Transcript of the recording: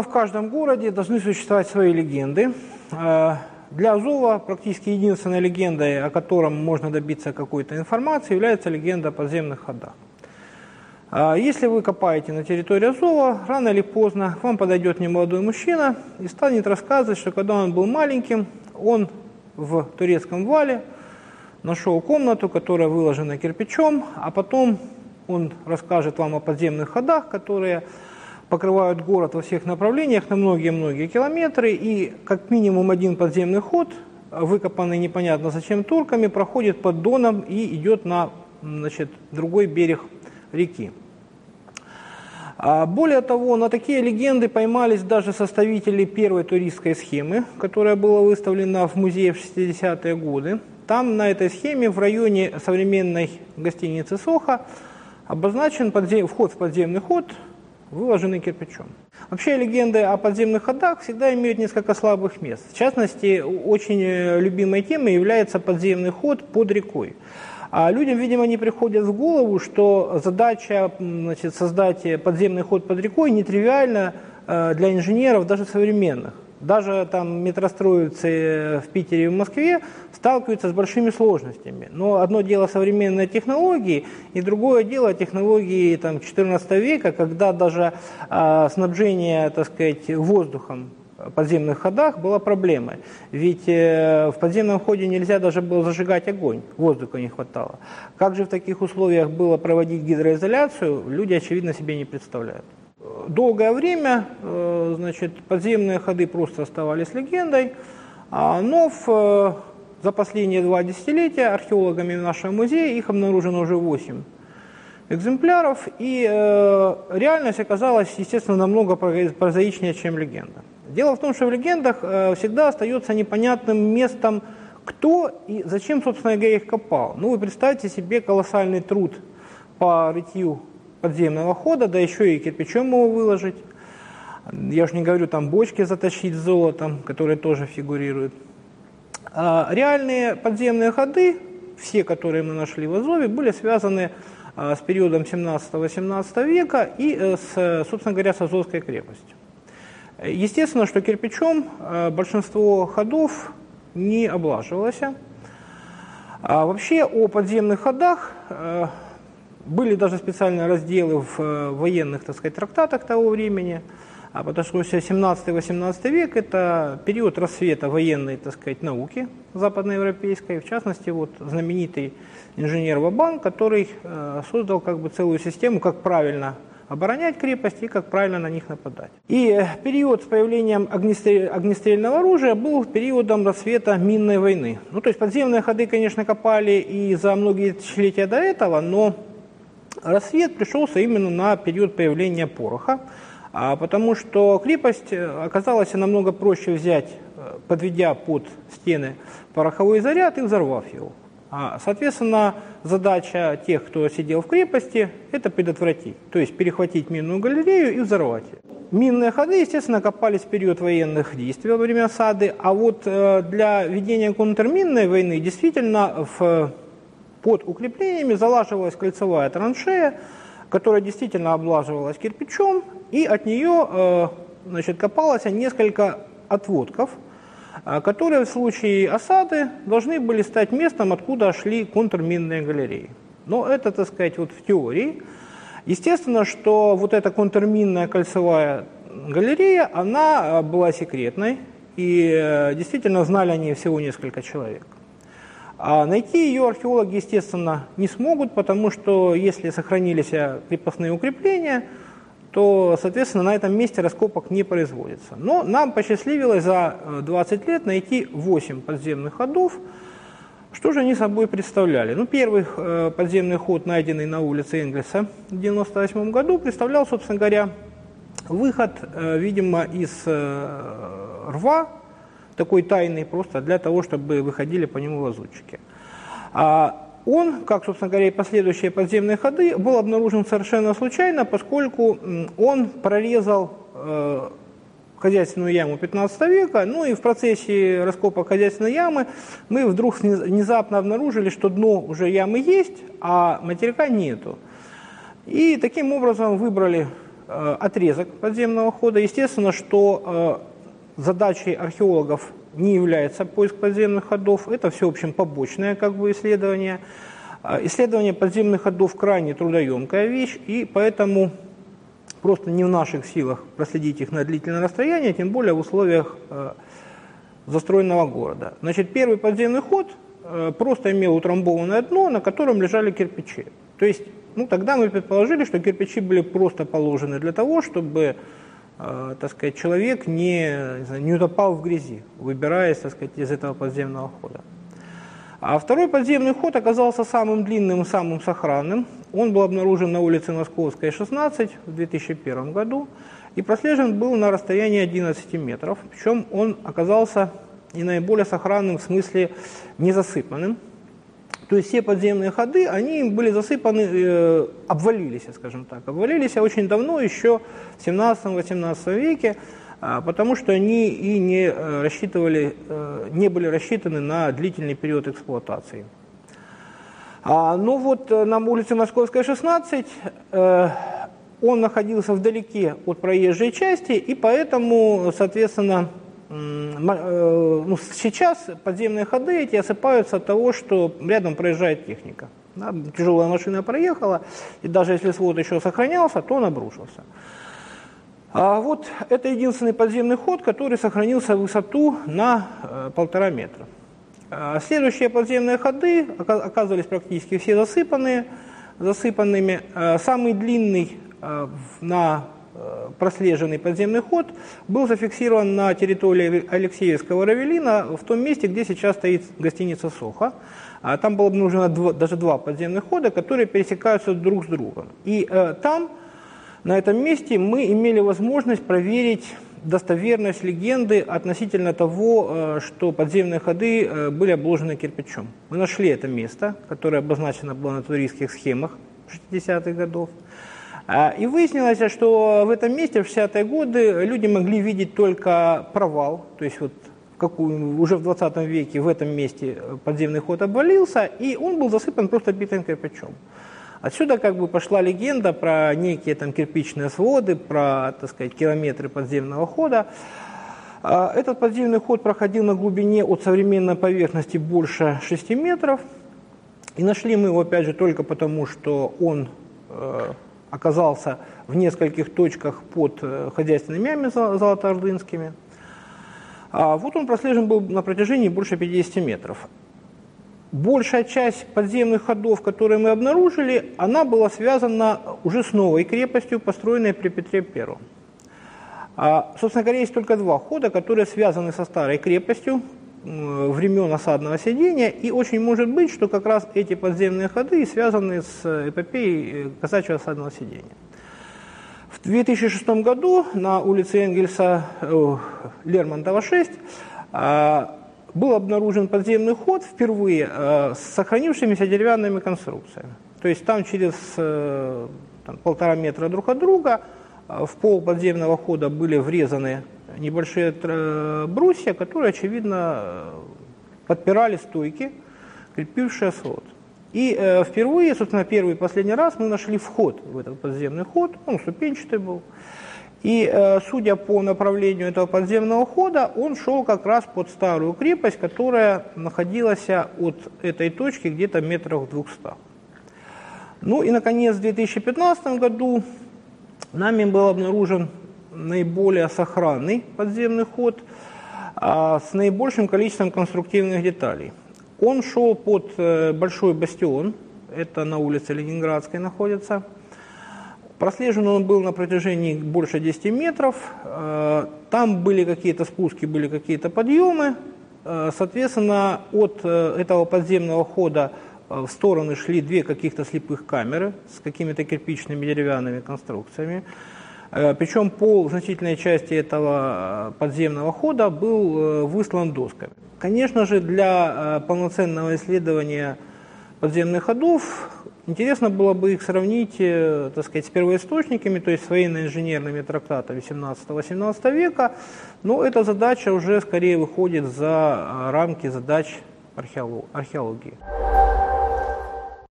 Естественно, в каждом городе должны существовать свои легенды. Э, для Азова практически единственной легендой, о котором можно добиться какой-то информации, является легенда о подземных ходах. Э, если вы копаете на территории Азова, рано или поздно к вам подойдет немолодой мужчина и станет рассказывать, что когда он был маленьким, он в турецком вале нашел комнату, которая выложена кирпичом, а потом он расскажет вам о подземных ходах, которые покрывают город во всех направлениях на многие-многие километры, и как минимум один подземный ход, выкопанный непонятно зачем турками, проходит под Доном и идет на значит, другой берег реки. А более того, на такие легенды поймались даже составители первой туристской схемы, которая была выставлена в музее в 60-е годы. Там на этой схеме в районе современной гостиницы Соха обозначен подзем... вход в подземный ход, выложенный кирпичом. Вообще легенды о подземных ходах всегда имеют несколько слабых мест. В частности, очень э, любимой темой является подземный ход под рекой. А людям, видимо, не приходит в голову, что задача значит, создать подземный ход под рекой нетривиальна э, для инженеров даже современных. Даже там метростроицы в Питере и в Москве сталкиваются с большими сложностями. Но одно дело современные технологии, и другое дело технологии там, 14 века, когда даже э, снабжение так сказать, воздухом в подземных ходах была проблемой. Ведь э, в подземном ходе нельзя даже было зажигать огонь, воздуха не хватало. Как же в таких условиях было проводить гидроизоляцию, люди, очевидно, себе не представляют долгое время э, значит, подземные ходы просто оставались легендой, а, но в, э, за последние два десятилетия археологами в нашем музее их обнаружено уже 8 экземпляров, и э, реальность оказалась, естественно, намного прозаичнее, чем легенда. Дело в том, что в легендах э, всегда остается непонятным местом, кто и зачем, собственно говоря, их копал. Ну, вы представьте себе колоссальный труд по рытью подземного хода, да еще и кирпичом его выложить. Я уж не говорю там бочки затащить золотом, которые тоже фигурируют. А реальные подземные ходы, все, которые мы нашли в Азове, были связаны а, с периодом 17-18 века и э, с, собственно говоря, с Азовской крепостью. Естественно, что кирпичом а, большинство ходов не облаживалось. А вообще о подземных ходах э, были даже специальные разделы в э, военных, так сказать, трактатах того времени, а потому что 17-18 век – это период рассвета военной, так сказать, науки западноевропейской, в частности, вот знаменитый инженер Вабан, который э, создал как бы целую систему, как правильно оборонять крепости и как правильно на них нападать. И период с появлением огнестрельного оружия был периодом рассвета минной войны. Ну, то есть подземные ходы, конечно, копали и за многие тысячелетия до этого, но Рассвет пришелся именно на период появления пороха, а потому что крепость э, оказалась намного проще взять, э, подведя под стены пороховой заряд и взорвав его. А, соответственно, задача тех, кто сидел в крепости, это предотвратить, то есть перехватить минную галерею и взорвать ее. Минные ходы, естественно, копались в период военных действий во время осады, а вот э, для ведения контрминной войны действительно в под укреплениями залаживалась кольцевая траншея, которая действительно облаживалась кирпичом, и от нее э, значит, копалось несколько отводков, э, которые в случае осады должны были стать местом, откуда шли контрминные галереи. Но это, так сказать, вот в теории. Естественно, что вот эта контрминная кольцевая галерея, она э, была секретной, и действительно знали они всего несколько человек. А найти ее археологи, естественно, не смогут, потому что если сохранились крепостные укрепления, то, соответственно, на этом месте раскопок не производится. Но нам посчастливилось за 20 э, лет найти 8 подземных ходов. Что же они собой представляли? Ну, первый э, подземный ход, найденный на улице Энгельса в 1998 году, представлял, собственно говоря, выход, э, видимо, из рва такой тайный, просто для того, чтобы выходили по нему лазутчики. А он, как, собственно говоря, и последующие подземные ходы, был обнаружен совершенно случайно, поскольку он прорезал э, хозяйственную яму 15 века, ну и в процессе раскопа хозяйственной ямы мы вдруг внезапно обнаружили, что дно уже ямы есть, а материка нету. И таким образом выбрали отрезок подземного хода. Естественно, что задачей археологов не является поиск подземных ходов, это все, в общем, побочное как бы исследование. Исследование подземных ходов крайне трудоемкая вещь, и поэтому просто не в наших силах проследить их на длительное расстояние, тем более в условиях застроенного города. Значит, первый подземный ход э, просто имел утрамбованное дно, на котором лежали кирпичи. То есть, ну, тогда мы предположили, что кирпичи были просто положены для того, чтобы, так сказать, человек не, не, знаю, не утопал в грязи, выбираясь, так сказать, из этого подземного хода. А второй подземный ход оказался самым длинным и самым сохранным. Он был обнаружен на улице Московская, 16 в 2001 году и прослежен был на расстоянии 11 метров. Причем он оказался и наиболее сохранным в смысле незасыпанным. То есть все подземные ходы, они были засыпаны, э, обвалились, скажем так, обвалились очень давно, еще в 17-18 веке, э, потому что они и не э, рассчитывали, э, не были рассчитаны на длительный период эксплуатации. А, ну вот э, на улице Московская, 16, э, он находился вдалеке от проезжей части, и поэтому, соответственно, ну, сейчас подземные ходы эти осыпаются от того, что рядом проезжает техника. Да, тяжелая машина проехала, и даже если свод еще сохранялся, то он обрушился. А вот это единственный подземный ход, который сохранился в высоту на э, полтора метра. А следующие подземные ходы оказывались практически все засыпанные, засыпанными. А самый длинный Э, на э, прослеженный подземный ход был зафиксирован на территории Алексеевского Равелина в том месте, где сейчас стоит гостиница «Соха». А там было обнаружено два, даже два подземных хода, которые пересекаются друг с другом. И э, там, на этом месте, мы имели возможность проверить достоверность легенды относительно того, э, что подземные ходы э, были обложены кирпичом. Мы нашли это место, которое обозначено было на туристских схемах 60-х годов. А, и выяснилось, что в этом месте в 60-е годы люди могли видеть только провал, то есть вот какую, уже в 20 веке в этом месте подземный ход обвалился, и он был засыпан просто битым кирпичом. Отсюда как бы пошла легенда про некие там кирпичные своды, про, так сказать, километры подземного хода. А, этот подземный ход проходил на глубине от современной поверхности больше 6 метров. И нашли мы его, опять же, только потому, что он э, оказался в нескольких точках под э, хозяйственными золотоордынскими. А вот он прослежен был на протяжении больше 50 метров. Большая часть подземных ходов, которые мы обнаружили, она была связана уже с новой крепостью, построенной при Петре I. А, собственно говоря, есть только два хода, которые связаны со старой крепостью, времен осадного сидения, и очень может быть, что как раз эти подземные ходы связаны с эпопеей э, казачьего осадного сидения. В 2006 году на улице Энгельса э, Лермонтова 6 э, был обнаружен подземный ход впервые э, с сохранившимися деревянными конструкциями. То есть там через э, там, полтора метра друг от друга э, в пол подземного хода были врезаны небольшие брусья, которые, очевидно, подпирали стойки, крепившие свод. И э, впервые, собственно, первый и последний раз мы нашли вход в этот подземный ход, он ступенчатый был. И э, судя по направлению этого подземного хода, он шел как раз под старую крепость, которая находилась от этой точки где-то метров 200. Ну и, наконец, в 2015 году нами был обнаружен наиболее сохранный подземный ход а, с наибольшим количеством конструктивных деталей. Он шел под э, Большой бастион, это на улице Ленинградской находится. Прослежен он был на протяжении больше 10 метров. Э, там были какие-то спуски, были какие-то подъемы. Э, соответственно, от этого подземного хода в стороны шли две каких-то слепых камеры с какими-то кирпичными деревянными конструкциями. Э, Причем пол значительной части этого э, подземного хода был э, выслан досками. Конечно же, для полноценного исследования подземных ходов интересно было бы их сравнить так сказать, с первоисточниками, то есть с военно-инженерными трактатами 17-18 века, но эта задача уже скорее выходит за рамки задач археологии.